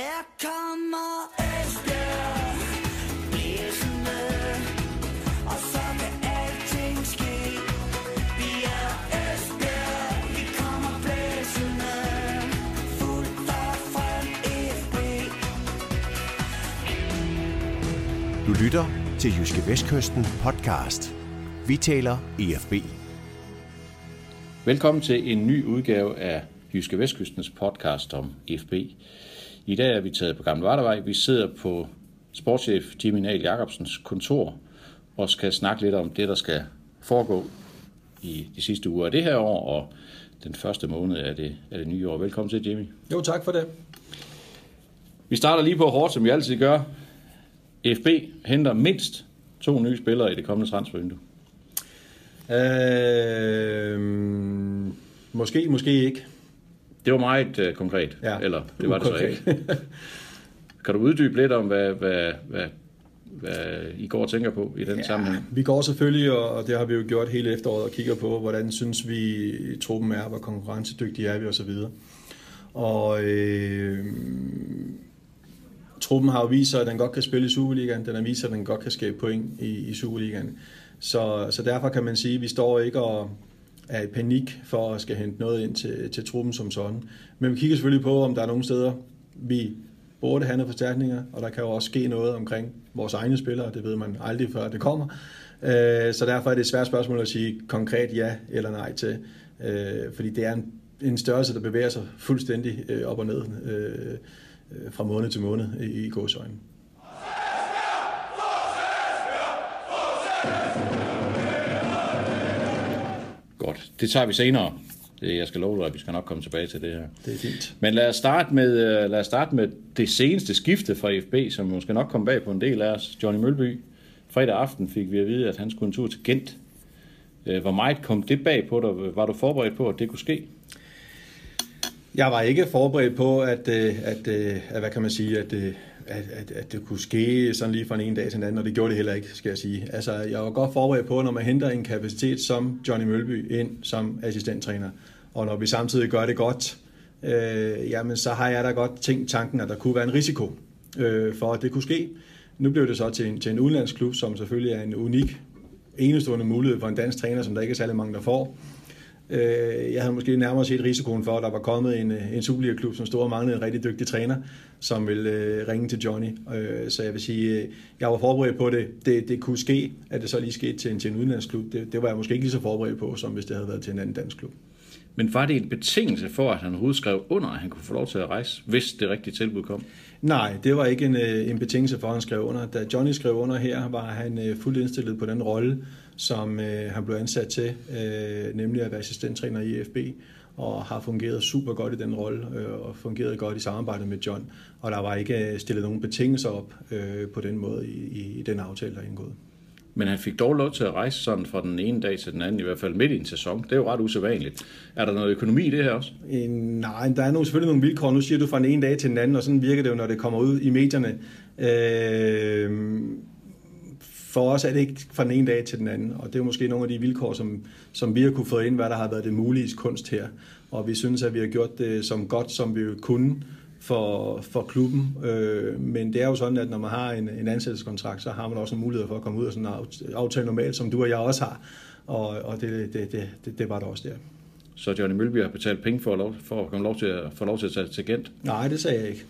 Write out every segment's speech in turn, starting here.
Her kommer Esbjerg blæsende, og så kan alting ske. Vi er Esbjerg, vi kommer blæsende, fuldt og frem FB. Du lytter til Jyske Vestkysten podcast. Vi taler E EFB. Velkommen til en ny udgave af Jyske Vestkystens podcast om FB. I dag er vi taget på Gamle Vardevej. Vi sidder på sportschef Jimmy Nahl Jacobsens kontor og skal snakke lidt om det, der skal foregå i de sidste uger af det her år og den første måned af det, af det nye år. Velkommen til, Jimmy. Jo, tak for det. Vi starter lige på hårdt, som vi altid gør. FB henter mindst to nye spillere i det kommende transfervindue. Øh, måske, måske ikke. Det var meget uh, konkret, Ja, eller det var det så ukonkret. ikke. kan du uddybe lidt om, hvad, hvad, hvad, hvad I går og tænker på i den ja. sammenhæng? Vi går selvfølgelig, og og det har vi jo gjort hele efteråret, og kigger på, hvordan synes vi, truppen er, hvor konkurrencedygtige er vi osv. Og øh, truppen har jo vist sig, at den godt kan spille i Superligaen. Den har vist sig, at den godt kan skabe point i, i Superligaen. Så, så derfor kan man sige, at vi står ikke og er i panik for at skal hente noget ind til, til truppen som sådan. Men vi kigger selvfølgelig på, om der er nogle steder, vi burde have noget forstærkninger, og der kan jo også ske noget omkring vores egne spillere, det ved man aldrig før det kommer. Øh, så derfor er det et svært spørgsmål at sige konkret ja eller nej til, øh, fordi det er en, en størrelse, der bevæger sig fuldstændig øh, op og ned fra måned til måned i, i gåsøjne. Godt, det tager vi senere. Det, jeg skal love dig, at vi skal nok komme tilbage til det her. Det er fint. Men lad os starte med, øh, lad os starte med det seneste skifte fra FB, som måske nok kom bag på en del af os. Johnny Mølby. Fredag aften fik vi at vide, at han skulle en tur til Gent. Øh, Hvor meget kom det bag på dig? Var du forberedt på, at det kunne ske? Jeg var ikke forberedt på, at, øh, at, øh, at hvad kan man sige, at, at, at, at det kunne ske sådan lige fra en dag til en anden, og det gjorde det heller ikke, skal jeg sige. Altså, jeg var godt forberedt på, når man henter en kapacitet som Johnny Mølby ind som assistenttræner, og når vi samtidig gør det godt, øh, jamen så har jeg da godt tænkt tanken, at der kunne være en risiko øh, for, at det kunne ske. Nu blev det så til en, til en udenlandsklub, som selvfølgelig er en unik, enestående mulighed for en dansk træner, som der ikke er særlig mange, der får. Øh, Jeg havde måske nærmere set risikoen for, at der var kommet en, øh, en Superliga-klub, som stod og manglede en rigtig dygtig træner, som ville øh, ringe til Johnny. Øh, Så jeg vil sige, øh, jeg var forberedt på det. Det, det kunne ske, at det så lige skete til en, til en udenlandsklub. Det, det var jeg måske ikke lige så forberedt på, som hvis det havde været til en anden dansk klub. Men var det en betingelse for, at han overhovedet skrev under, at han kunne få lov til at rejse, hvis det rigtige tilbud kom? Nej, det var ikke en, øh, en betingelse for, at han skrev under. Da Johnny skrev under her, var han øh, fuldt indstillet på den rolle, som øh, han blev ansat til, øh, nemlig at være assistenttræner i EFB, og har fungeret super godt i den rolle, øh, og fungeret godt i samarbejde med John. Og der var ikke øh, stillet nogen betingelser op øh, på den måde i, i, den aftale, der er indgået. Men han fik dog lov til at rejse sådan fra den ene dag til den anden, i hvert fald midt i en sæson. Det er jo ret usædvanligt. Er der noget økonomi i det her også? Øh, nej, der er nogle, selvfølgelig nogle vilkår. Nu siger du fra den ene dag til den anden, og sådan virker det jo, når det kommer ud i medierne. Øh, for os er det ikke fra den ene dag til den anden, og det er måske nogle af de vilkår, som, som vi har kunne få ind, hvad der har været det mulige kunst her. Og vi synes, at vi har gjort det som godt, som vi kunne for, for klubben. Øh, men det er jo sådan, at når man har en, en ansættelseskontrakt, så har man også en mulighed for at komme ud af sådan en aft- aftale normalt, som du og jeg også har. Og, og det, det, det, det, det var der også der. Så Johnny Mølby har betalt penge for at, lov, for at komme lov til at, få lov til at tage til Gent. Nej, det sagde jeg ikke.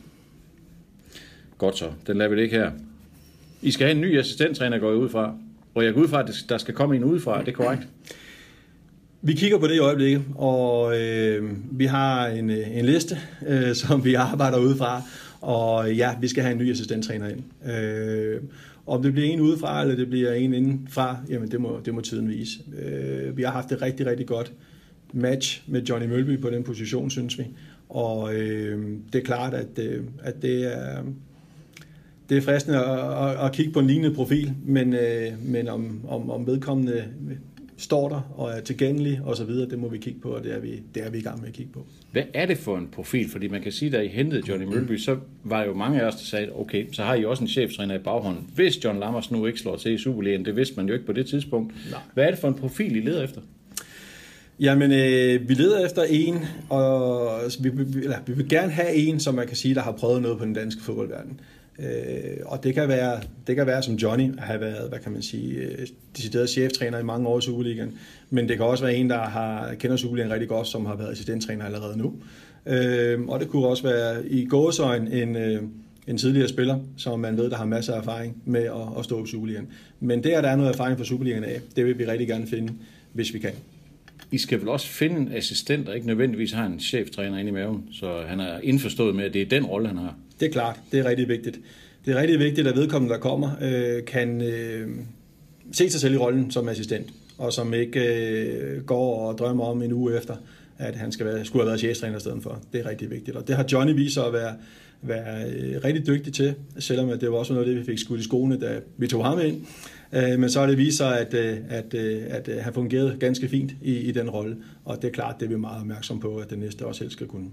Godt så, den lader vi det ikke her. I skal have en ny assistenttræner, går jeg ud fra. Og jeg går ud fra, at der skal komme en udefra, er det korrekt? Vi kigger på det i øjeblikket, og øh, vi har en, øh, en liste, øh, som vi arbejder ud fra. Og ja, vi skal have en ny assistenttræner ind. Øh, om det bliver en udefra, eller det bliver en indenfra, jamen det må, det må tiden vise. Øh, vi har haft et rigtig, rigtig godt match med Johnny Mølby på den position, synes vi. Og øh, det er klart, at, øh, at det er... Det er fristende at, at, at kigge på en lignende profil, men, øh, men om, om, om vedkommende står der og er tilgængelig og så videre, det må vi kigge på, og det er vi, det er vi i gang med at kigge på. Hvad er det for en profil? Fordi man kan sige, at da I hentede Johnny Mølby, så var jo mange af os, der sagde, okay, så har I også en cheftræner i baghånden. Hvis John Lammers nu ikke slår til i Superligaen, det vidste man jo ikke på det tidspunkt. Nej. Hvad er det for en profil, I leder efter? Jamen, øh, vi leder efter en, og vi, vi, eller, vi vil gerne have en, som man kan sige, der har prøvet noget på den danske fodboldverden. Øh, og det kan, være, det kan være som Johnny, har været, hvad kan man sige, øh, decideret cheftræner i mange år i Superligaen. Men det kan også være en, der har, kender Superligaen rigtig godt, som har været assistenttræner allerede nu. Øh, og det kunne også være i gåsøjen en, øh, en tidligere spiller, som man ved, der har masser af erfaring med at, at stå i Superligaen. Men det, at der er noget erfaring fra Superligaen af, det vil vi rigtig gerne finde, hvis vi kan. I skal vel også finde en assistent, der ikke nødvendigvis har en cheftræner inde i maven, så han er indforstået med, at det er den rolle, han har. Det er klart, det er rigtig vigtigt. Det er rigtig vigtigt, at vedkommende, der kommer, øh, kan øh, se sig selv i rollen som assistent, og som ikke øh, går og drømmer om en uge efter, at han skal være, skulle have været cheftræner i stedet for. Det er rigtig vigtigt, og det har Johnny vist sig at være, være øh, rigtig dygtig til, selvom at det var også noget af det, vi fik skudt i skoene, da vi tog ham ind. Øh, men så har det vist sig, at, øh, at, øh, at, at han fungerede ganske fint i, i den rolle, og det er klart, det er vi meget opmærksom på, at den næste også helst skal kunne.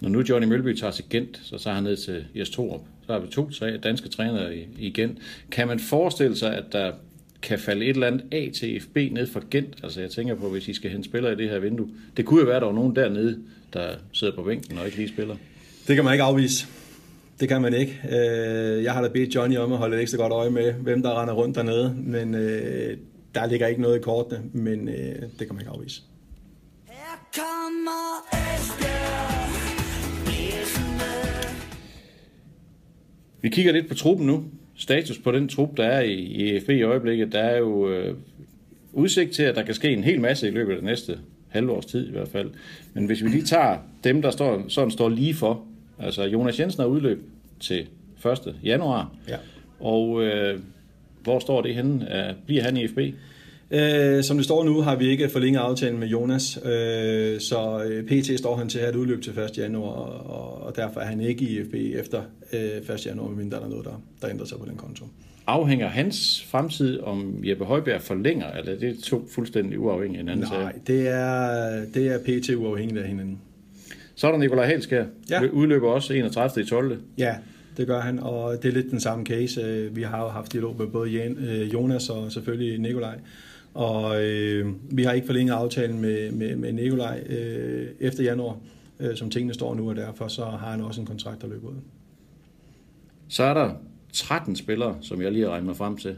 Når nu Johnny Mølby tager til Gent, så tager han ned til Jes Torup. Så har vi to tre danske trænere i, i Gent. Kan man forestille sig, at der kan falde et eller andet A til FB ned fra Gent? Altså jeg tænker på, hvis I skal hente spillere i det her vindue. Det kunne jo være, at der var nogen dernede, der sidder på bænken og ikke lige spiller. Det kan man ikke afvise. Det kan man ikke. Øh, Jeg har da bedt Johnny om at holde et ekstra godt øje med, hvem der render rundt dernede, men øh, der ligger ikke noget i kortene, men øh, det kan man ikke afvise. Her kommer Esbjerg. Vi kigger lidt på truppen nu. Status på den trup, der er i, i FB i øjeblikket, der er jo øh, udsigt til, at der kan ske en hel masse i løbet af det næste halvårs tid i hvert fald. Men hvis vi lige tager dem, der står, sådan står lige for, altså Jonas Jensen har udløb til 1. januar, Ja. og øh, hvor står det henne? Øh, bliver han i FB? Øh, som det står nu, har vi ikke forlænget aftalen med Jonas, øh, så øh, PT står han til at have et udløb til 1. januar, og, og derfor er han ikke i FB efter øh, 1. januar, medmindre der er noget, der, der ændrer sig på den konto. Afhænger hans fremtid, om Jeppe Højbjerg forlænger, eller er det to fuldstændig uafhængige af hinanden? Nej, det er, det er PT uafhængigt af hinanden. Så er der Nikolaj Helskær, Ja. udløber også 31. i 12. Ja, det gør han, og det er lidt den samme case. Øh, Vi har jo haft dialog med både Jan, øh, Jonas og selvfølgelig Nikolaj. Og øh, vi har ikke forlænget aftalen med, med, med Nikolaj øh, efter januar, øh, som tingene står nu, og derfor så har han også en kontrakt, der løber ud. Så er der 13 spillere, som jeg lige har regnet mig frem til,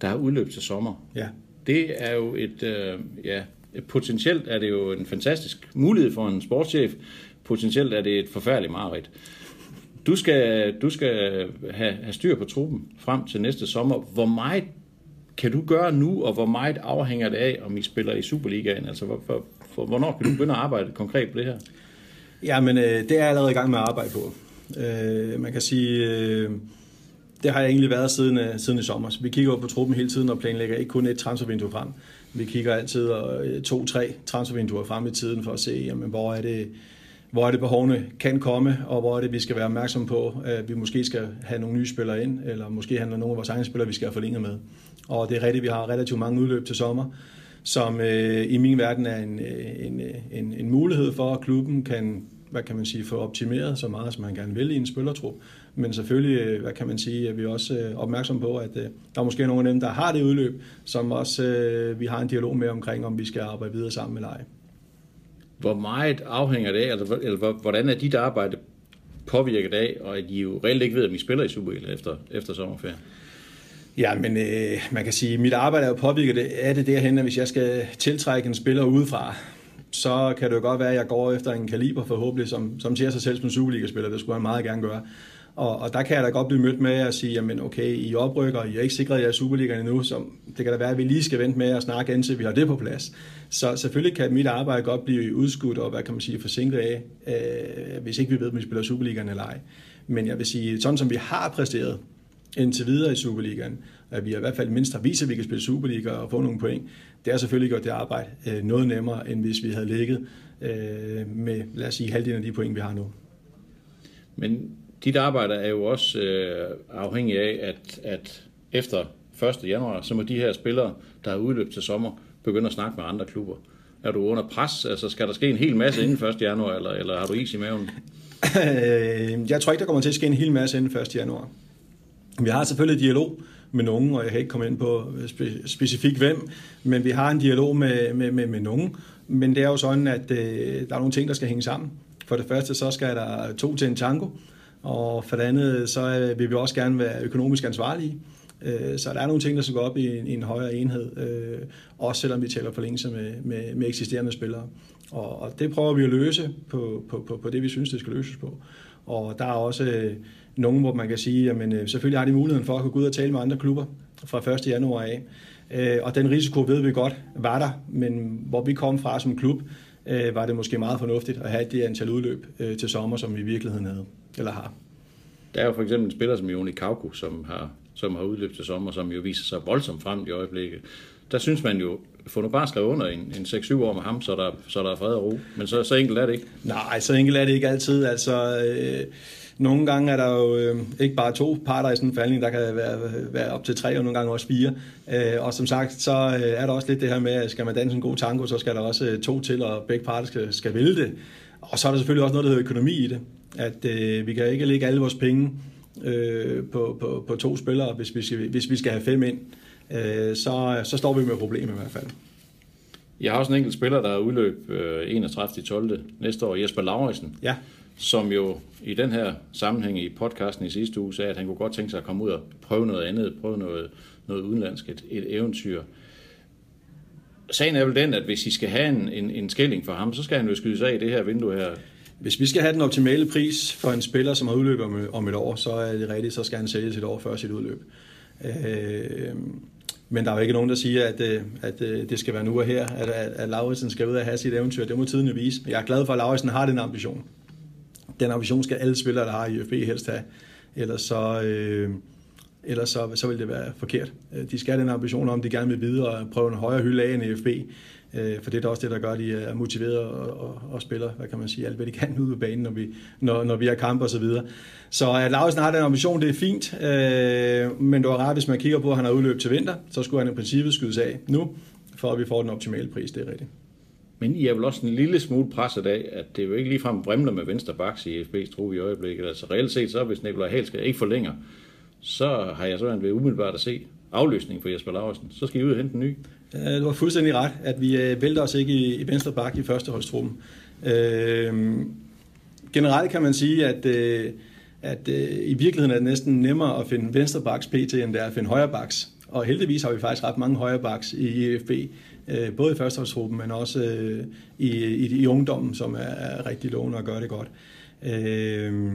der har udløb til sommer. Ja, Det er jo et, øh, ja, potentielt er det jo en fantastisk mulighed for en sportschef. Potentielt er det et forfærdeligt mareridt. Du skal, du skal have, have styr på truppen frem til næste sommer. Hvor meget kan du gøre nu, og hvor meget afhænger det af, om I spiller i Superligaen? Altså, hvor, hvor, hvor, hvornår kan du begynde at arbejde konkret på det her? Ja, men øh, det er jeg allerede i gang med at arbejde på. Øh, man kan sige, øh, det har jeg egentlig været siden, øh, siden i sommer. Så vi kigger på truppen hele tiden og planlægger ikke kun et transfervindue frem. Vi kigger altid øh, to-tre transfervinduer frem i tiden for at se, jamen, hvor er det, hvor er det behovene kan komme, og hvor er det, vi skal være opmærksom på, at vi måske skal have nogle nye spillere ind, eller måske handler nogle af vores egne spillere, vi skal have forlænget med. Og det er rigtigt, vi har relativt mange udløb til sommer, som øh, i min verden er en, øh, en, øh, en, en mulighed for, at klubben kan hvad kan man sige, få optimeret så meget, som man gerne vil i en spillertrup. Men selvfølgelig, øh, hvad kan man sige, er vi også opmærksom på, at der er måske nogle af dem, der har det udløb, som også øh, vi har en dialog med omkring, om vi skal arbejde videre sammen med ej. Hvor meget afhænger det af, altså, eller, eller hvordan er dit arbejde påvirket af, og at I jo reelt ikke ved, om I spiller i Superligaen efter, efter sommerferien? Ja, men øh, man kan sige, at mit arbejde er jo påvirket af det derhen, at hvis jeg skal tiltrække en spiller udefra, så kan det jo godt være, at jeg går efter en kaliber forhåbentlig, som, som ser sig selv som en Superliga-spiller. Det skulle han meget gerne gøre. Og, og der kan jeg da godt blive mødt med at sige, jamen okay, I oprykker, I er ikke sikret, jer Superligaen endnu, så det kan da være, at vi lige skal vente med at snakke, indtil vi har det på plads. Så selvfølgelig kan mit arbejde godt blive udskudt og, hvad kan man sige, forsinket af, øh, hvis ikke vi ved, om vi spiller Superligaen eller ej. Men jeg vil sige, sådan som vi har præsteret, indtil videre i Superligaen, at vi i hvert fald mindst har vist, at vi kan spille Superliga og få nogle point, det har selvfølgelig gjort det arbejde øh, noget nemmere, end hvis vi havde ligget øh, med, lad os sige, halvdelen af de point, vi har nu. Men dit arbejde er jo også øh, afhængig af, at, at efter 1. januar, så må de her spillere, der har udløb til sommer, begynde at snakke med andre klubber. Er du under pres? Altså, skal der ske en hel masse inden 1. januar, eller, eller har du is i maven? Øh, jeg tror ikke, der kommer til at ske en hel masse inden 1. januar. Vi har selvfølgelig dialog med nogen, og jeg kan ikke komme ind på spe, specifikt hvem, men vi har en dialog med, med, med, med nogen. Men det er jo sådan, at øh, der er nogle ting, der skal hænge sammen. For det første, så skal der to til en tango, og for det andet, så øh, vil vi også gerne være økonomisk ansvarlige. Øh, så der er nogle ting, der skal gå op i en, i en højere enhed, øh, også selvom vi taler forlængelse med, med, med eksisterende spillere. Og, og det prøver vi at løse på, på, på, på det, vi synes, det skal løses på. Og der er også øh, nogen, hvor man kan sige, at øh, selvfølgelig har de muligheden for at kunne gå ud og tale med andre klubber fra 1. januar af. Øh, og den risiko ved vi godt var der, men hvor vi kom fra som klub, øh, var det måske meget fornuftigt at have det antal udløb øh, til sommer, som vi i virkeligheden havde, eller har. Der er jo for eksempel en spiller som Joni Kauko, som har, som har udløb til sommer, som jo viser sig voldsomt frem i øjeblikket. Der synes man jo, få nu bare skrevet under en, en 6-7 år med ham, så der, så der er fred og ro. Men så, så enkelt er det ikke. Nej, så enkelt er det ikke altid. Altså, øh, nogle gange er der jo øh, ikke bare to parter i sådan en forhandling, der kan være, være op til tre, og nogle gange også fire. Øh, og som sagt, så øh, er der også lidt det her med, at skal man danse en god tango, så skal der også øh, to til, og begge parter skal, skal vælge det. Og så er der selvfølgelig også noget, der hedder økonomi i det. At øh, vi kan ikke lægge alle vores penge øh, på, på, på to spillere, hvis vi skal, hvis vi skal have fem ind. Øh, så, så står vi med problemer i hvert fald. Jeg har også en enkelt spiller, der er udløb øh, 31. 12. næste år, Jesper Lauritsen. Ja som jo i den her sammenhæng i podcasten i sidste uge sagde, at han kunne godt tænke sig at komme ud og prøve noget andet, prøve noget, noget udenlandsk, et, et eventyr. Sagen er vel den, at hvis I skal have en, en, en skilling for ham, så skal han jo skydes sig af i det her vindue her. Hvis vi skal have den optimale pris for en spiller, som har udløb om, om et år, så er det rigtigt, så skal han sælges et år før sit udløb. Øh, men der er jo ikke nogen, der siger, at, øh, at øh, det skal være nu og her, at, at, at Lauritsen skal ud og have sit eventyr. Det må tiden vise. Jeg er glad for, at Lauritsen har den ambition den ambition skal alle spillere, der har i UFB, helst have. Ellers så, øh, ellers så, så vil det være forkert. Øh, de skal have den ambition om, de gerne vil videre og prøve en højere hylde af end i Øh, for det er også det, der gør, at de er motiveret og, og, og spiller, hvad kan man sige, alt hvad de kan ude på banen, når vi, når, når vi har kampe og så videre. Så øh, at Lausen har den ambition, det er fint, øh, men det var ret, hvis man kigger på, at han har udløb til vinter, så skulle han i princippet skydes af nu, for at vi får den optimale pris, det er rigtigt. Men I er vel også en lille smule presset af, at det er jo ikke ligefrem bremler med venstre baks i FB's tro i øjeblikket. Altså reelt set, så hvis Nikolaj Halskær ikke forlænger, så har jeg sådan ved umiddelbart at se afløsning for Jesper Larsen. Så skal I ud og hente en ny. Du har fuldstændig ret, at vi øh, vælter os ikke i, venstre bak i første holdstruppen. Øh, generelt kan man sige, at, øh, at øh, i virkeligheden er det næsten nemmere at finde venstre baks pt. end det er at finde højre baks. Og heldigvis har vi faktisk ret mange højre baks i EFB øh, både i førsteholdsgruppen, men også øh, i, i, i ungdommen, som er, er rigtig lovende og gør det godt. Øh,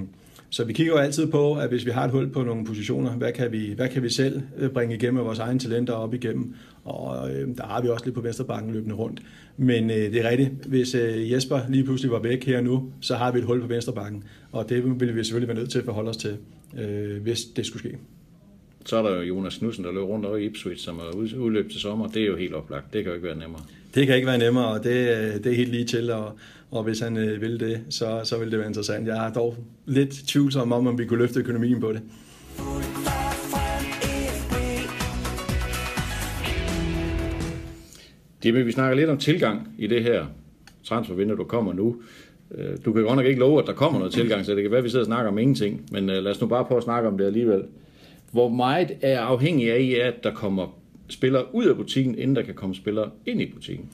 så vi kigger jo altid på, at hvis vi har et hul på nogle positioner, hvad kan vi, hvad kan vi selv øh, bringe igennem vores egne talenter op igennem? Og øh, der har vi også lidt på Vesterbakken løbende rundt. Men øh, det er rigtigt, hvis øh, Jesper lige pludselig var væk her nu, så har vi et hul på Vesterbakken. Og det vil vi selvfølgelig være nødt til at forholde os til, øh, hvis det skulle ske. Så er der jo Jonas Knudsen, der løber rundt over i Ipswich, som er udløb til sommer. Det er jo helt oplagt. Det kan jo ikke være nemmere. Det kan ikke være nemmere, og det, det er helt lige til. Og, og hvis han øh, vil det, så, så vil det være interessant. Jeg har dog lidt tvivlsom om, om vi kunne løfte økonomien på det. Det vil vi snakker lidt om tilgang i det her transfervindue, der kommer nu. Øh, du kan godt nok ikke love, at der kommer noget tilgang, så det kan være, at vi sidder og snakker om ingenting. Men øh, lad os nu bare prøve at snakke om det alligevel. Hvor meget er afhængig af, at der kommer spillere ud af butikken, inden der kan komme spillere ind i butikken?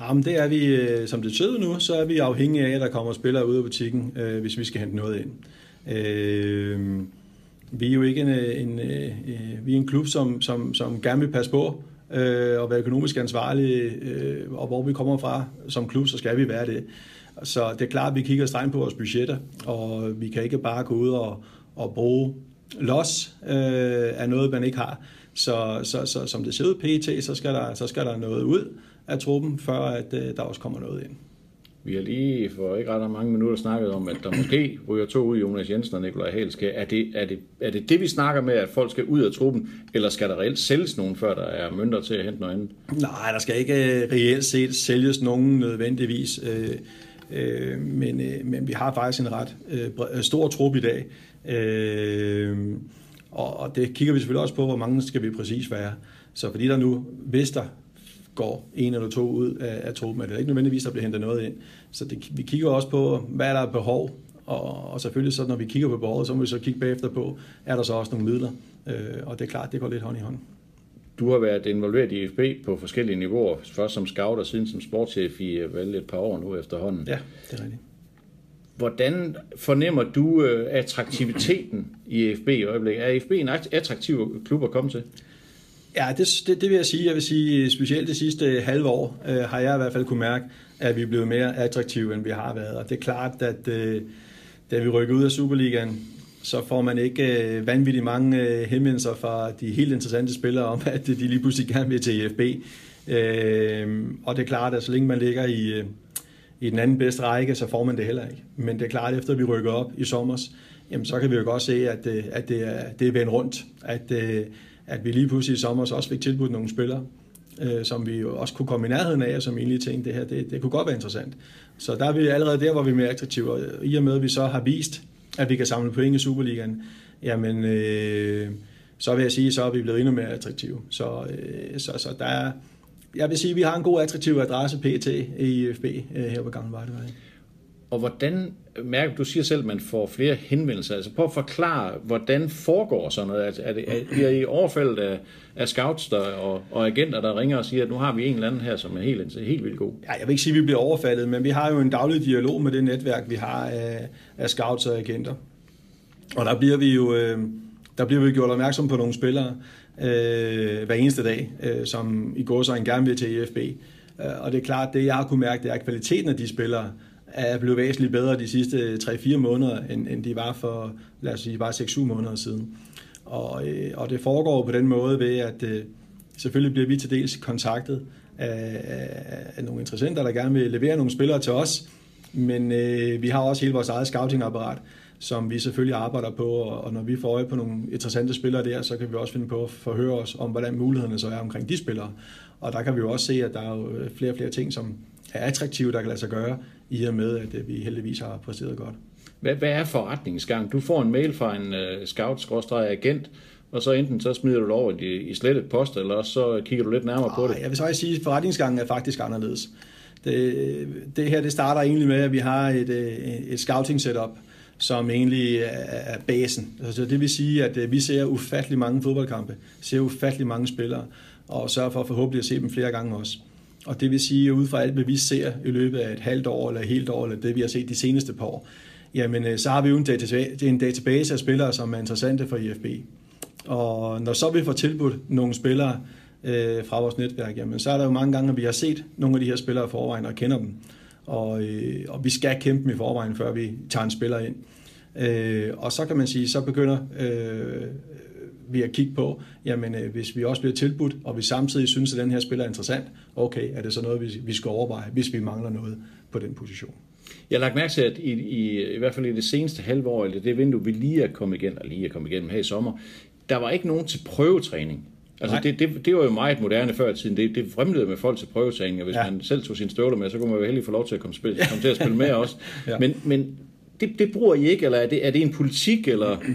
Jamen, det er vi, øh, som det ser nu, så er vi afhængige af, at der kommer spillere ud af butikken, øh, hvis vi skal hente noget ind. Øh, vi er jo ikke en, øh, en, øh, vi er en klub, som, som, som gerne vil passe på øh, og være økonomisk ansvarlige, øh, og hvor vi kommer fra som klub, så skal vi være det. Så det er klart, at vi kigger strengt på vores budgetter, og vi kan ikke bare gå ud og, og bruge los øh, er noget, man ikke har. Så, så, så som det ser ud pt, så skal, der, så skal der noget ud af truppen, før at, øh, der også kommer noget ind. Vi har lige for ikke ret mange minutter snakket om, at der måske ryger to ud, Jonas Jensen og Nikolaj Halske. Er det, er, det, er det det, vi snakker med, at folk skal ud af truppen, eller skal der reelt sælges nogen, før der er mønter til at hente noget andet? Nej, der skal ikke øh, reelt set sælges nogen nødvendigvis. Øh, øh, men, øh, men vi har faktisk en ret øh, stor trup i dag. Øh, og, og det kigger vi selvfølgelig også på, hvor mange skal vi præcis være. Så fordi der nu, hvis der går en eller to ud af, af truppen, er det ikke nødvendigvis, der bliver hentet noget ind. Så det, vi kigger også på, hvad er der behov, Og, og selvfølgelig så, når vi kigger på behovet, så må vi så kigge bagefter på, er der så også nogle midler? Øh, og det er klart, det går lidt hånd i hånd. Du har været involveret i FB på forskellige niveauer, først som scout og siden som sportschef i øh, vel et par år nu efterhånden. Ja, det er rigtigt. Hvordan fornemmer du øh, attraktiviteten i FB i øjeblikket? Er FB en attraktiv klub at komme til? Ja, det, det, det vil jeg sige. Jeg vil sige, specielt det sidste halve år øh, har jeg i hvert fald kunne mærke, at vi er blevet mere attraktive, end vi har været. Og det er klart, at øh, da vi rykker ud af Superligaen, så får man ikke øh, vanvittigt mange øh, henvendelser fra de helt interessante spillere om, at de lige pludselig gerne vil til IFB. Øh, og det er klart, at så længe man ligger i, øh, i den anden bedste række, så får man det heller ikke. Men det er klart, at efter vi rykker op i sommer, jamen så kan vi jo godt se, at, øh, at det, er, det er vendt rundt. At, øh, at vi lige pludselig i sommer også fik tilbudt nogle spillere, øh, som vi jo også kunne komme i nærheden af, og som egentlig tænkte, det her det, det kunne godt være interessant. Så der er vi allerede der, hvor vi er mere attraktive. Og i og med, at vi så har vist, at vi kan samle point i Superligaen, jamen øh, så vil jeg sige, så er vi blevet endnu mere attraktive. Så, øh, så, så der er, jeg vil sige, at vi har en god attraktiv adresse PT i IFB øh, her på Gamle Vejlevej. Og hvordan mærker du siger selv, at man får flere henvendelser. Altså prøv at forklare, hvordan foregår sådan noget? Altså, er det, er, bliver I overfældet af, af scouts der, og, og agenter, der ringer og siger, at nu har vi en eller anden her, som er helt, helt vildt god? Ja, jeg vil ikke sige, at vi bliver overfaldet, men vi har jo en daglig dialog med det netværk, vi har af, af scouts og agenter. Og der bliver vi jo øh, der bliver vi gjort opmærksom på nogle spillere øh, hver eneste dag, øh, som i går så en gerne vil til EFB. Øh, og det er klart, det jeg har kunne mærke, det er, at kvaliteten af de spillere, er blevet væsentligt bedre de sidste 3-4 måneder, end, end de var for, lad os sige, bare 6-7 måneder siden. Og, øh, og det foregår på den måde ved, at øh, selvfølgelig bliver vi til dels kontaktet af, af, af nogle interessenter, der gerne vil levere nogle spillere til os, men øh, vi har også hele vores eget scoutingapparat, som vi selvfølgelig arbejder på, og når vi får øje på nogle interessante spillere der, så kan vi også finde på at forhøre os om, hvordan mulighederne så er omkring de spillere. Og der kan vi jo også se, at der er jo flere og flere ting, som er attraktive, der kan lade sig gøre, i og med, at vi heldigvis har præsteret godt. Hvad, hvad er forretningsgang? Du får en mail fra en uh, scout-agent, og så enten så smider du det over i, i slettet post, eller så kigger du lidt nærmere Arh, på det. Jeg vil så sige, at forretningsgangen er faktisk anderledes. Det, det her det starter egentlig med, at vi har et, et scouting setup, som egentlig er basen. Altså det vil sige, at øh, vi ser ufattelig mange fodboldkampe, ser ufattelig mange spillere, og sørger for forhåbentlig at se dem flere gange også. Og det vil sige, at ud fra alt, hvad vi ser i løbet af et halvt år eller et helt år, eller det vi har set de seneste par år, jamen øh, så har vi jo en database, en database af spillere, som er interessante for IFB. Og når så vi får tilbudt nogle spillere øh, fra vores netværk, jamen så er der jo mange gange, at vi har set nogle af de her spillere i forvejen og kender dem. Og, øh, og vi skal kæmpe dem i forvejen, før vi tager en spiller ind. Øh, og så kan man sige, så begynder øh, vi at kigge på, jamen øh, hvis vi også bliver tilbudt, og vi samtidig synes, at den her spiller er interessant, okay, er det så noget, vi, vi skal overveje, hvis vi mangler noget på den position. Jeg har lagt mærke til, at i, i, i hvert fald i det seneste halve år, eller det vindue, vi lige er kommet igennem, og lige er kommet igennem her i sommer, der var ikke nogen til prøvetræning. Altså det, det, det var jo meget moderne før i tiden. Det, det fremlede med folk til prøvetræning, og hvis ja. man selv tog sine støvler med, så kunne man jo heldig få lov til at komme, spil, komme til at spille med også. ja. Men, men det, det bruger I ikke, eller er det, er det en politik, eller, Nej,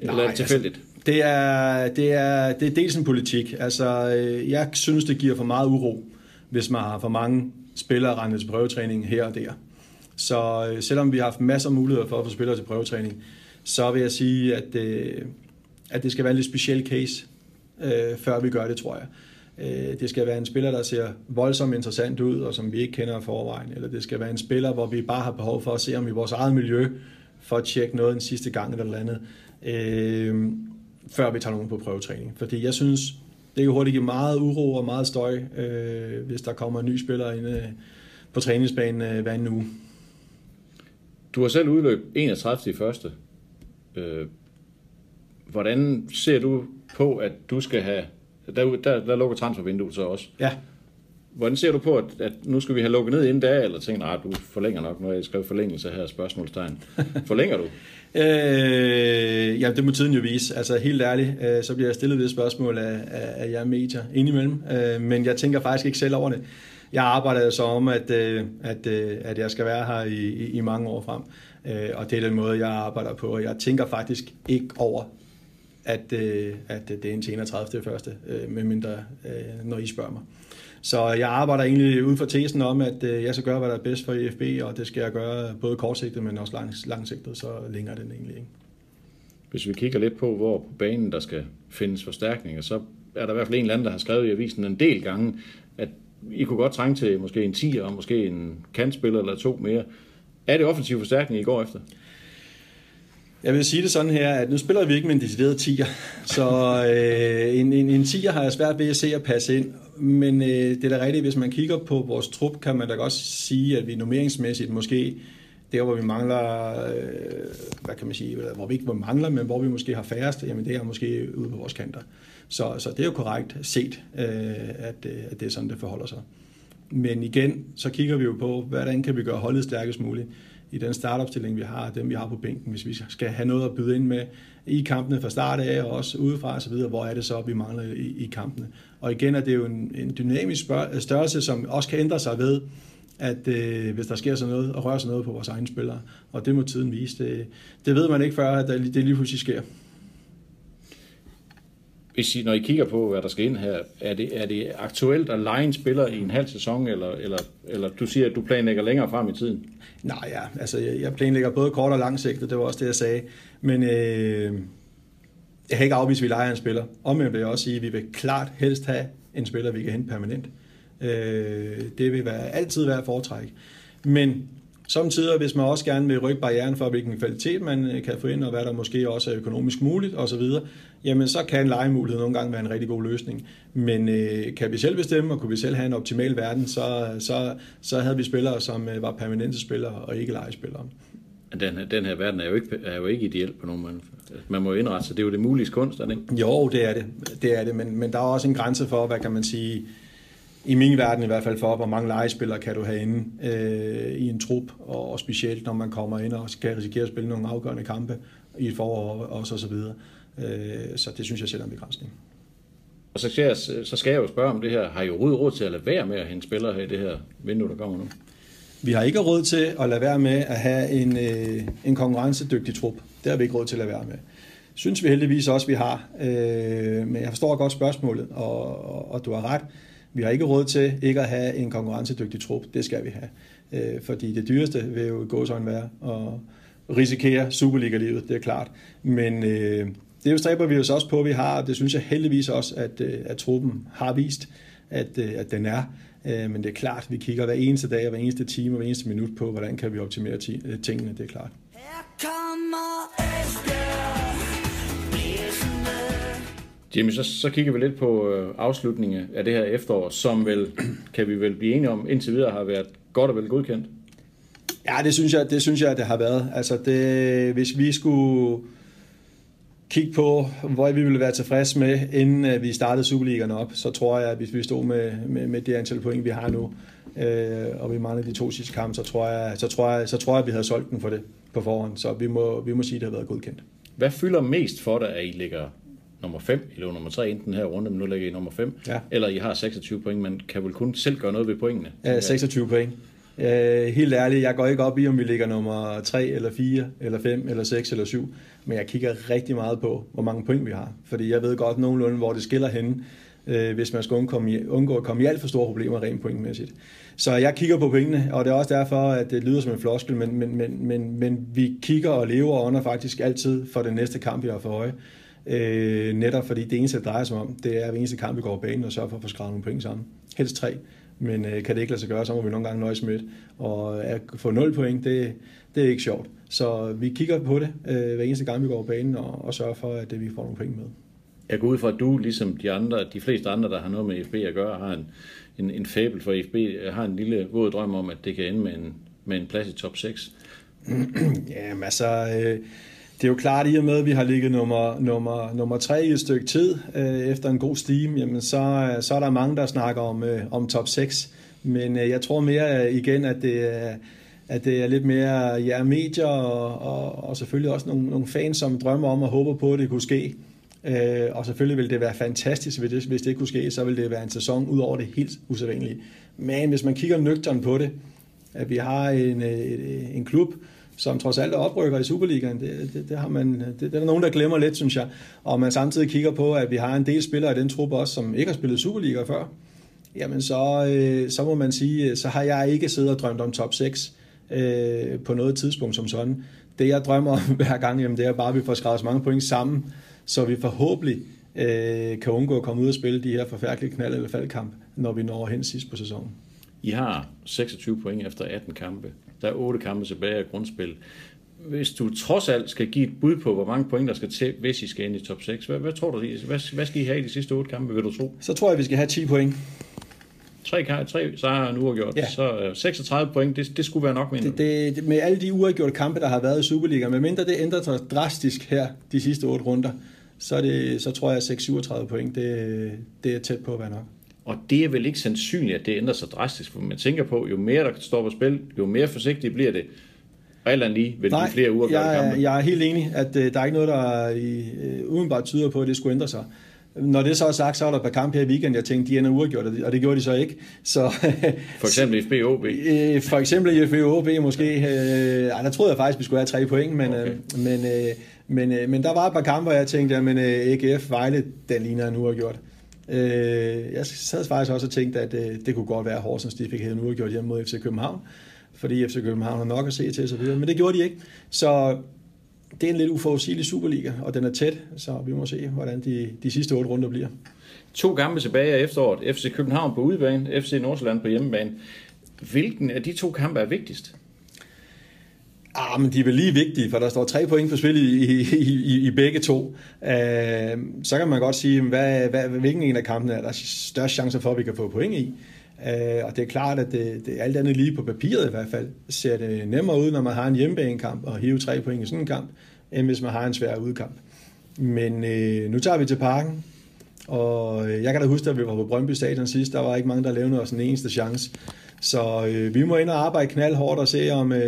eller er det altså, tilfældigt? Altså, det er, det, er, det er dels en politik. Altså, øh, jeg synes, det giver for meget uro, hvis man har for mange spillere rendet til prøvetræning her og der. Så øh, selvom vi har haft masser af muligheder for at få spillere til prøvetræning, så vil jeg sige, at, øh, at det skal være en lidt speciel case, øh, før vi gør det, tror jeg. Øh, det skal være en spiller, der ser voldsomt interessant ud, og som vi ikke kender i forvejen. Eller det skal være en spiller, hvor vi bare har behov for at se om i vores eget miljø, for at tjekke noget en sidste gang eller noget andet øh, før vi tager nogen på prøvetræning. Fordi jeg synes, det kan hurtigt give meget uro og meget støj, øh, hvis der kommer en ny spiller ind øh, på træningsbanen øh, hver anden uge. Du har selv udløb 31. i første. Øh, hvordan ser du på, at du skal have... Der, der, der lukker transfervinduet så også. Ja. Hvordan ser du på, at, at nu skal vi have lukket ned inden da, eller tænker du, du forlænger nok, har jeg skrevet forlængelse her, spørgsmålstegn. Forlænger du? Øh, ja, det må tiden jo vise. Altså helt ærligt, øh, så bliver jeg stillet det spørgsmål af, af, af jer medier indimellem. Øh, men jeg tænker faktisk ikke selv over det. Jeg arbejder så om, at, øh, at, øh, at jeg skal være her i, i, i mange år frem. Øh, og det er den måde, jeg arbejder på. Og jeg tænker faktisk ikke over at, øh, at det er en til 31. første, øh, medmindre øh, når I spørger mig. Så jeg arbejder egentlig ud fra tesen om, at øh, jeg skal gøre, hvad der er bedst for IFB, og det skal jeg gøre både kortsigtet, men også lang, langsigtet, så længere den egentlig ikke. Hvis vi kigger lidt på, hvor på banen der skal findes forstærkninger, så er der i hvert fald en eller anden, der har skrevet i avisen en del gange, at I kunne godt trænge til måske en 10 og måske en kantspiller eller to mere. Er det offensiv forstærkning, I går efter? Jeg vil sige det sådan her, at nu spiller vi ikke med en decideret 10'er, så øh, en, en, en 10'er har jeg svært ved at se at passe ind. Men øh, det er da rigtigt, hvis man kigger på vores trup, kan man da godt sige, at vi nummeringsmæssigt måske der, hvor vi mangler, øh, hvad kan man sige, hvor vi ikke hvor mangler, men hvor vi måske har færrest, jamen det er måske ude på vores kanter. Så, så det er jo korrekt set, øh, at, øh, at det er sådan, det forholder sig. Men igen, så kigger vi jo på, hvordan kan vi gøre holdet stærkest muligt i den startopstilling, vi har, dem vi har på bænken, hvis vi skal have noget at byde ind med i kampene fra start af, og også udefra osv., hvor er det så, vi mangler i, i kampene. Og igen er det jo en, en dynamisk størrelse, som også kan ændre sig ved, at øh, hvis der sker sådan noget, og rører sig noget på vores egne spillere. Og det må tiden vise. Det, det ved man ikke før, at det lige pludselig sker. Hvis I, når I kigger på, hvad der skal ind her, er det, er det aktuelt at lege en spiller i en halv sæson, eller, eller, eller du siger, at du planlægger længere frem i tiden? Nej, ja. Altså, jeg jeg planlægger både kort og langsigtet, det var også det, jeg sagde. Men øh, jeg har ikke afvist, at vi leger en spiller. Omvendt vil jeg også sige, at vi vil klart helst have en spiller, vi kan hente permanent. Øh, det vil være, altid være foretræk. Men Samtidig, hvis man også gerne vil rykke barrieren for, hvilken kvalitet man øh, kan få ind, og hvad der måske også er økonomisk muligt osv., jamen så kan en legemulighed nogle gange være en rigtig god løsning. Men øh, kan vi selv bestemme, og kunne vi selv have en optimal verden, så, så, så havde vi spillere, som øh, var permanente spillere og ikke legespillere. Den her, den her verden er jo, ikke, er jo ikke ideel på nogen måde. Man må jo indrette sig. Det er jo det mulige kunst, er det ikke? Jo, det er det. det, er det. Men, men der er også en grænse for, hvad kan man sige, i min verden i hvert fald for, hvor mange legespillere kan du have inde øh, i en trup, og, og specielt når man kommer ind og skal risikere at spille nogle afgørende kampe i et forår og så, så videre. Øh, så det synes jeg selv er en begrænsning. Og så skal, jeg, så skal jeg jo spørge om det her. Har I råd, råd til at lade være med at hente spillere her i det her vindue, der kommer nu? Vi har ikke råd til at lade være med at have en, øh, en konkurrencedygtig trup. Det har vi ikke råd til at lade være med. Synes vi heldigvis også, vi har. Øh, men jeg forstår godt spørgsmålet, og, og, og du har ret. Vi har ikke råd til ikke at have en konkurrencedygtig trup. Det skal vi have. Øh, fordi det dyreste vil jo gå sådan være at risikere Superliga-livet, det er klart. Men øh, det jo stræber vi os også på, at vi har, og det synes jeg heldigvis også, at, øh, at truppen har vist, at, øh, at den er. Øh, men det er klart, at vi kigger hver eneste dag, hver eneste time og hver eneste minut på, hvordan kan vi optimere tingene, det er klart. Her kommer Jimmy, så, så kigger vi lidt på øh, afslutningen af det her efterår, som vel, kan vi vel blive enige om, indtil videre har været godt og vel godkendt. Ja, det synes jeg, det synes jeg, det har været. Altså det, hvis vi skulle kigge på, hvor vi ville være tilfredse med, inden øh, vi startede Superligaen op, så tror jeg, at hvis vi stod med, med, med det antal point, vi har nu, øh, og vi mangler de to sidste kampe, så tror, jeg, så, tror jeg, så tror jeg, at vi havde solgt den for det på forhånd. Så vi må, vi må sige, at det har været godkendt. Hvad fylder mest for dig, at I ligger nummer 5, eller nummer 3 inden den her runde, men nu ligger I nummer 5, ja. eller I har 26 point, men kan vel kun selv gøre noget ved pointene? Ja, 26 point. Øh, helt ærligt, jeg går ikke op i, om vi ligger nummer 3, eller 4, eller 5, eller 6, eller 7, men jeg kigger rigtig meget på, hvor mange point vi har, fordi jeg ved godt nogenlunde, hvor det skiller henne, øh, hvis man skal undgå, undgå at komme i alt for store problemer rent pointmæssigt. Så jeg kigger på pengene, og det er også derfor, at det lyder som en floskel, men, men, men, men, men vi kigger og lever under faktisk altid for den næste kamp, vi har for øje. Øh, netop fordi det eneste, det drejer sig om, det er at eneste kamp, vi går på banen og sørger for at få skrevet nogle point sammen. Helst tre. Men øh, kan det ikke lade sig gøre, så må vi nogle gange nøjes med Og at få 0 point, det, det er ikke sjovt. Så vi kigger på det øh, hver eneste gang, vi går over banen og, og sørger for, at vi får nogle point med. Jeg går ud fra, at du, ligesom de, andre, de fleste andre, der har noget med FB at gøre, har en, en, en fabel for FB, har en lille våd drøm om, at det kan ende med en, med en plads i top 6. Jamen altså... Øh, det er jo klart, i og med, at vi har ligget nummer, nummer, nummer tre i et stykke tid øh, efter en god steam, jamen så, øh, så er der mange, der snakker om, øh, om top 6. Men øh, jeg tror mere øh, igen, at det er, at det er lidt mere ja, medier og, og, og selvfølgelig også nogle, nogle fans, som drømmer om og håber på, at det kunne ske. Øh, og selvfølgelig vil det være fantastisk, hvis det, hvis det kunne ske, så vil det være en sæson ud over det helt usædvanlige. Men hvis man kigger nøgteren på det, at vi har en, øh, en, en klub, som trods alt er oprykker i Superligaen. Det, det, det, har man, det, det er der nogen, der glemmer lidt, synes jeg. Og man samtidig kigger på, at vi har en del spillere i den truppe også, som ikke har spillet Superliga før. Jamen så, øh, så må man sige, øh, så har jeg ikke siddet og drømt om top 6 øh, på noget tidspunkt som sådan. Det jeg drømmer om hver gang, jamen, det er bare, at vi får skrevet så mange point sammen, så vi forhåbentlig øh, kan undgå at komme ud og spille de her forfærdelige knald- eller faldkamp, når vi når hen sidst på sæsonen. I har 26 point efter 18 kampe. Der er 8 kampe tilbage af grundspil. Hvis du trods alt skal give et bud på, hvor mange point der skal til, hvis I skal ind i top 6, hvad, hvad tror du, hvad, hvad skal I have i de sidste 8 kampe, vil du tro? Så tror jeg, vi skal have 10 point. Tre, tre sejre nu har gjort. Ja. Så 36 øh, point, det, det skulle være nok mindre. Det, det, med alle de uafgjorte kampe, der har været i Superliga, medmindre det ændrer sig drastisk her de sidste otte runder, så, det, så tror jeg, at 6-37 point, det, det er tæt på at være nok. Og det er vel ikke sandsynligt, at det ændrer sig drastisk, for man tænker på, jo mere der står på spil, jo mere forsigtigt bliver det. Og alt andet lige vil Nej, flere uafgjorte jeg, kampe. jeg er helt enig, at uh, der er ikke noget, der i, uh, udenbart tyder på, at det skulle ændre sig. Når det så er sagt, så er der et par kampe her i weekenden, jeg tænkte, de ender uafgjort, og det gjorde de så ikke. Så, for eksempel FB OB? Øh, for eksempel FB OB måske. Øh, ej, der troede jeg faktisk, vi skulle have tre point, men, okay. øh, men, øh, men, øh, men der var et par kampe, hvor jeg tænkte, at AGF Vejle, den ligner en uafgjort. Øh, Øh, jeg sad faktisk også og tænkte, at øh, det kunne godt være, at Horsens de fik hævet en uafgjort hjemme mod FC København, fordi FC København har nok at se til osv., men det gjorde de ikke. Så det er en lidt uforudsigelig Superliga, og den er tæt, så vi må se, hvordan de, de sidste otte runder bliver. To kampe tilbage af efteråret. FC København på udebane, FC Nordsjælland på hjemmebane. Hvilken af de to kampe er vigtigst? Ah, men de er vel lige vigtige, for der står tre point på spil i, i, i, i begge to. Uh, så kan man godt sige, hvad, hvad, hvilken en af kampene er der størst chance for, at vi kan få point i. Uh, og det er klart, at det, det alt andet lige på papiret i hvert fald, ser det nemmere ud, når man har en hjemmebanekamp og hive tre point i sådan en kamp, end hvis man har en svær udkamp. Men uh, nu tager vi til parken, og øh, jeg kan da huske, at vi var på Brøndby Stadion sidst, der var ikke mange, der lavede os en eneste chance. Så uh, vi må ind og arbejde knaldhårdt og se, om, uh,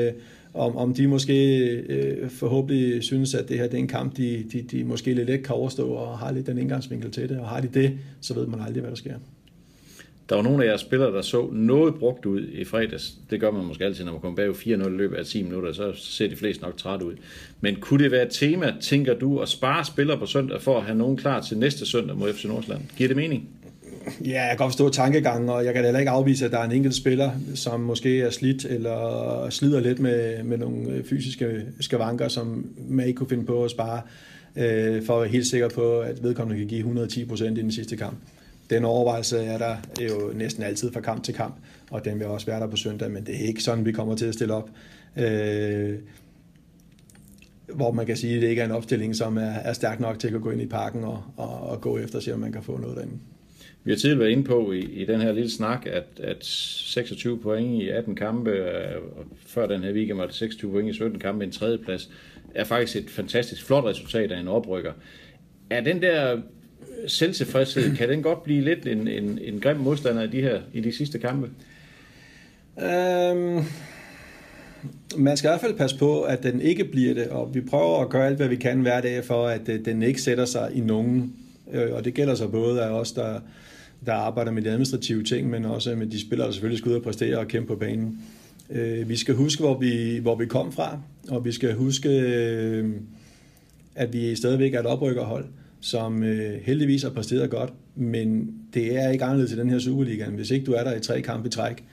om, om de måske øh, forhåbentlig synes, at det her det er en kamp, de, de, de måske lidt let kan overstå, og har lidt den indgangsvinkel til det. Og har de det, så ved man aldrig, hvad der sker. Der var nogle af jeres spillere, der så noget brugt ud i fredags. Det gør man måske altid, når man kommer bag 4-0 i løbet af 10 minutter, så ser de fleste nok træt ud. Men kunne det være et tema, tænker du, at spare spillere på søndag for at have nogen klar til næste søndag mod FC Nordsjælland? Giver det mening? Ja, jeg kan godt forstå tankegangen, og jeg kan heller ikke afvise, at der er en enkelt spiller, som måske er slidt eller slider lidt med, med nogle øh, fysiske skavanker, som man ikke kunne finde på at spare, øh, for at være helt sikker på, at vedkommende kan give 110 procent i den sidste kamp. Den overvejelse er der jo næsten altid fra kamp til kamp, og den vil også være der på søndag, men det er ikke sådan, vi kommer til at stille op. Øh, hvor man kan sige, at det ikke er en opstilling, som er, er stærk nok til at gå ind i parken og, og, og gå efter og se, om man kan få noget derinde. Vi har tidligere været inde på i, i den her lille snak, at, at 26 point i 18 kampe, øh, og før den her weekend var det 26 point i 17 kampe, en tredjeplads, er faktisk et fantastisk flot resultat af en oprykker. Er den der selvtilfredshed, kan den godt blive lidt en, en, en grim modstander i de her i de sidste kampe? Øhm, man skal i hvert fald passe på, at den ikke bliver det, og vi prøver at gøre alt, hvad vi kan hver dag, for at øh, den ikke sætter sig i nogen. Øh, og det gælder så både af os, der der arbejder med de administrative ting, men også med de spillere, der selvfølgelig skal ud og præstere og kæmpe på banen. Øh, vi skal huske, hvor vi, hvor vi kom fra, og vi skal huske, øh, at vi stadigvæk er et oprykkerhold, som øh, heldigvis har præsteret godt, men det er ikke anderledes i den her Superliga. Hvis ikke du er der i tre kampe i træk,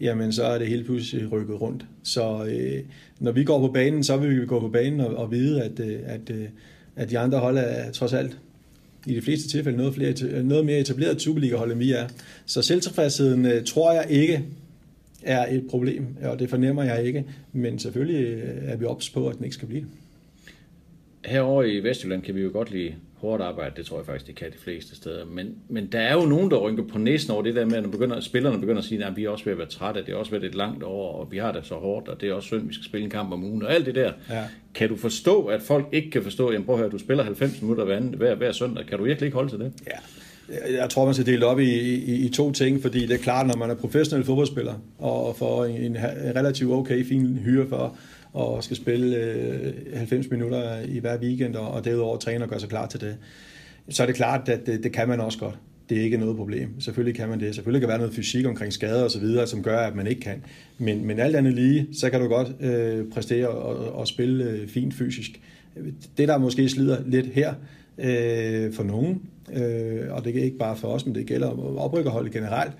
jamen så er det helt pludselig rykket rundt. Så øh, når vi går på banen, så vil vi gå på banen og, og vide, at, øh, at, øh, at de andre hold er trods alt i de fleste tilfælde noget, flere, noget mere etableret Superliga-hold, end vi er. Så selvtilfredsheden øh, tror jeg ikke er et problem, og det fornemmer jeg ikke, men selvfølgelig øh, er vi ops på, at den ikke skal blive Herovre i Vestjylland kan vi jo godt lide hårdt arbejde, det tror jeg faktisk, det kan de fleste steder. Men, men der er jo nogen, der rynker på næsen over det der med, at når begynder, spillerne begynder at sige, at vi er også ved at være trætte, det er også ved et langt år, og vi har det så hårdt, og det er også synd, vi skal spille en kamp om ugen, og alt det der. Ja. Kan du forstå, at folk ikke kan forstå, at prøv at høre, du spiller 90 minutter hver, hver, hver søndag, kan du virkelig ikke holde til det? Ja. Jeg tror, man skal dele op i, i, i to ting, fordi det er klart, når man er professionel fodboldspiller, og får en, en relativt okay, fin hyre for, og skal spille øh, 90 minutter i hver weekend, og, og derudover træne og gøre sig klar til det, så er det klart, at det, det kan man også godt. det er ikke noget problem. Selvfølgelig kan man det. Selvfølgelig kan der være noget fysik omkring skader og så videre, som gør, at man ikke kan. Men, men alt andet lige, så kan du godt øh, præstere og, og spille øh, fint fysisk. Det, der måske slider lidt her øh, for nogen, øh, og det er ikke bare for os, men det gælder oprykkerholdet generelt,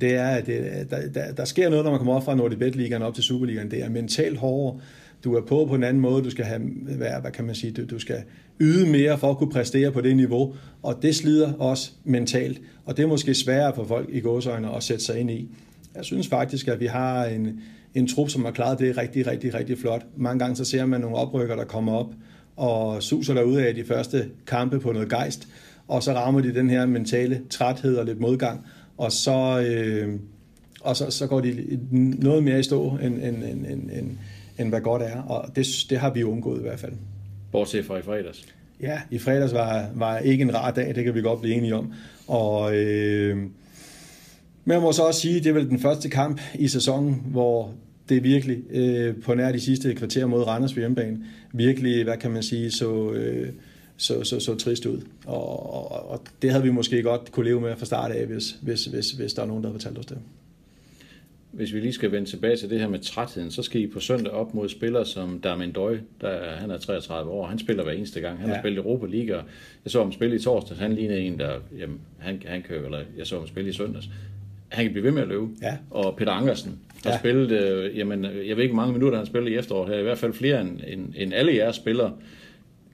det er, at det, der, der, der sker noget, når man kommer op fra Nordibet-ligaen op til Superligaen. Det er mentalt hårdere. Du er på på en anden måde. Du skal have, hvad, hvad kan man sige, du, du skal yde mere for at kunne præstere på det niveau. Og det slider også mentalt. Og det er måske sværere for folk i gåsøjne at sætte sig ind i. Jeg synes faktisk, at vi har en, en trup, som har klaret det rigtig, rigtig, rigtig flot. Mange gange så ser man nogle oprykker, der kommer op og suser derude af de første kampe på noget gejst, og så rammer de den her mentale træthed og lidt modgang, og så, øh, og så, så går de noget mere i stå, end, end, end, end, end, end hvad godt er, og det, det har vi undgået i hvert fald. Bortset fra i fredags. Ja, i fredags var, var ikke en rar dag, det kan vi godt blive enige om. Og, øh, men jeg må så også sige, det er vel den første kamp i sæsonen, hvor det virkelig øh, på nær de sidste kvarter mod Randers ved hjemmebane, virkelig, hvad kan man sige, så, øh, så, så, så trist ud. Og, og, og det havde vi måske godt kunne leve med fra start af, hvis, hvis, hvis, hvis der er nogen, der havde fortalt os det. Hvis vi lige skal vende tilbage til det her med trætheden, så skal I på søndag op mod spillere som Darmin Døj, der han er 33 år. Han spiller hver eneste gang. Han ja. har spillet Europa League, og jeg så ham spille i torsdags. Han lignede en, der, jamen, han, han kører, eller jeg så ham spille i søndags. Han kan blive ved med at løbe. Ja. Og Peter Angersen har ja. spillet, øh, jamen, jeg ved ikke, hvor mange minutter han spillet i efteråret her. I hvert fald flere end, end, end alle jeres spillere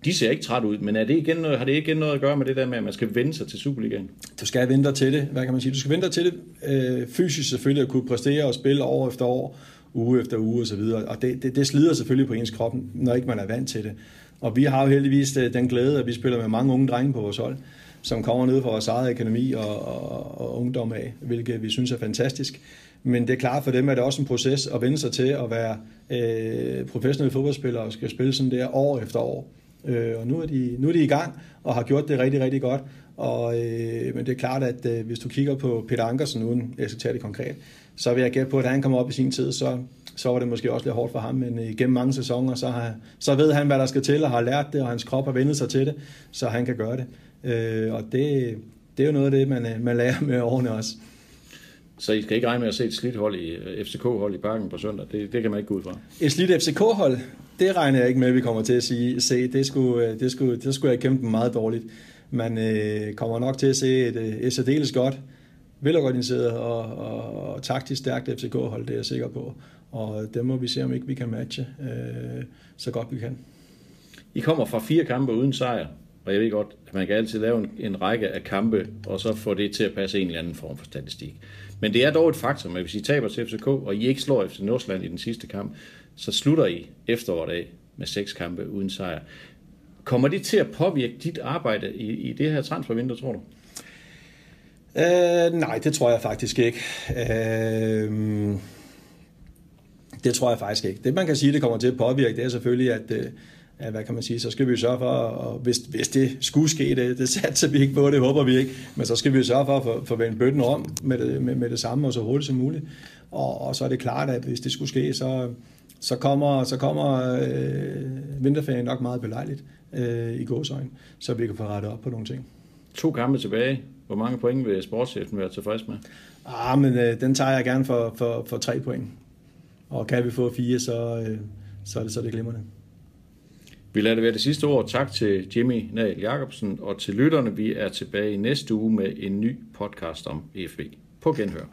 de ser ikke træt ud, men er det igen noget, har det igen noget at gøre med det der med, at man skal vende sig til Superligaen? Du skal vente til det, hvad kan man sige? Du skal vente til det øh, fysisk selvfølgelig, at kunne præstere og spille år efter år, uge efter uge osv., og, og det, det, det slider selvfølgelig på ens krop, når ikke man er vant til det. Og vi har jo heldigvis øh, den glæde, at vi spiller med mange unge drenge på vores hold, som kommer ned fra vores eget akademi og, og, og ungdom af, hvilket vi synes er fantastisk. Men det er klart for dem, at det også en proces at vende sig til at være øh, professionelle fodboldspillere og skal spille sådan der år efter år. Øh, og nu er, de, nu er de i gang og har gjort det rigtig, rigtig godt. Og, øh, men det er klart, at øh, hvis du kigger på Peter Ankersen, uden jeg skal tage det konkret, så vil jeg gætte på, at da han kommer op i sin tid, så, så var det måske også lidt hårdt for ham, men øh, gennem mange sæsoner, så, har, så ved han, hvad der skal til, og har lært det, og hans krop har vendt sig til det, så han kan gøre det. Øh, og det, det er jo noget af det, man, øh, man lærer med årene også. Så I skal ikke regne med at se et slidt hold i øh, FCK-hold i parken på søndag. Det, det kan man ikke gå ud fra. Et slidt FCK-hold, det regner jeg ikke med, at vi kommer til at sige, se. Det skulle, øh, det skulle, det skulle jeg kæmpe meget dårligt. Man øh, kommer nok til at se et, øh, et særdeles godt, velorganiseret og, og, og taktisk stærkt FCK-hold, det er jeg sikker på. Og det må vi se, om ikke vi kan matche øh, så godt vi kan. I kommer fra fire kampe uden sejr, og jeg ved godt, at man kan altid lave en, en række af kampe, og så få det til at passe en eller anden form for statistik. Men det er dog et faktum, at hvis I taber til FCK, og I ikke slår FC Nordsjælland i den sidste kamp, så slutter I efteråret af med seks kampe uden sejr. Kommer det til at påvirke dit arbejde i, i det her transfervindue, tror du? Øh, nej, det tror jeg faktisk ikke. Øh, det tror jeg faktisk ikke. Det man kan sige, det kommer til at påvirke, det er selvfølgelig, at, øh, at hvad kan man sige, så skal vi sørge for, og hvis, hvis det skulle ske, det, det satser vi ikke på, det håber vi ikke, men så skal vi sørge for at vendt bøtten om med det, med, med det samme og så hurtigt som muligt. Og, og så er det klart, at hvis det skulle ske, så, så kommer, så kommer øh, vinterferien nok meget belejligt øh, i gåsøjne, så vi kan få rettet op på nogle ting. To kampe tilbage. Hvor mange point vil sportschefen være tilfreds med? Ah, men øh, den tager jeg gerne for, for, for tre point. Og kan vi få fire, så, øh, så er det så det glimrende. Vi lader det være det sidste ord. Tak til Jimmy Nahl Jacobsen og til lytterne. Vi er tilbage i næste uge med en ny podcast om EFB. På genhør.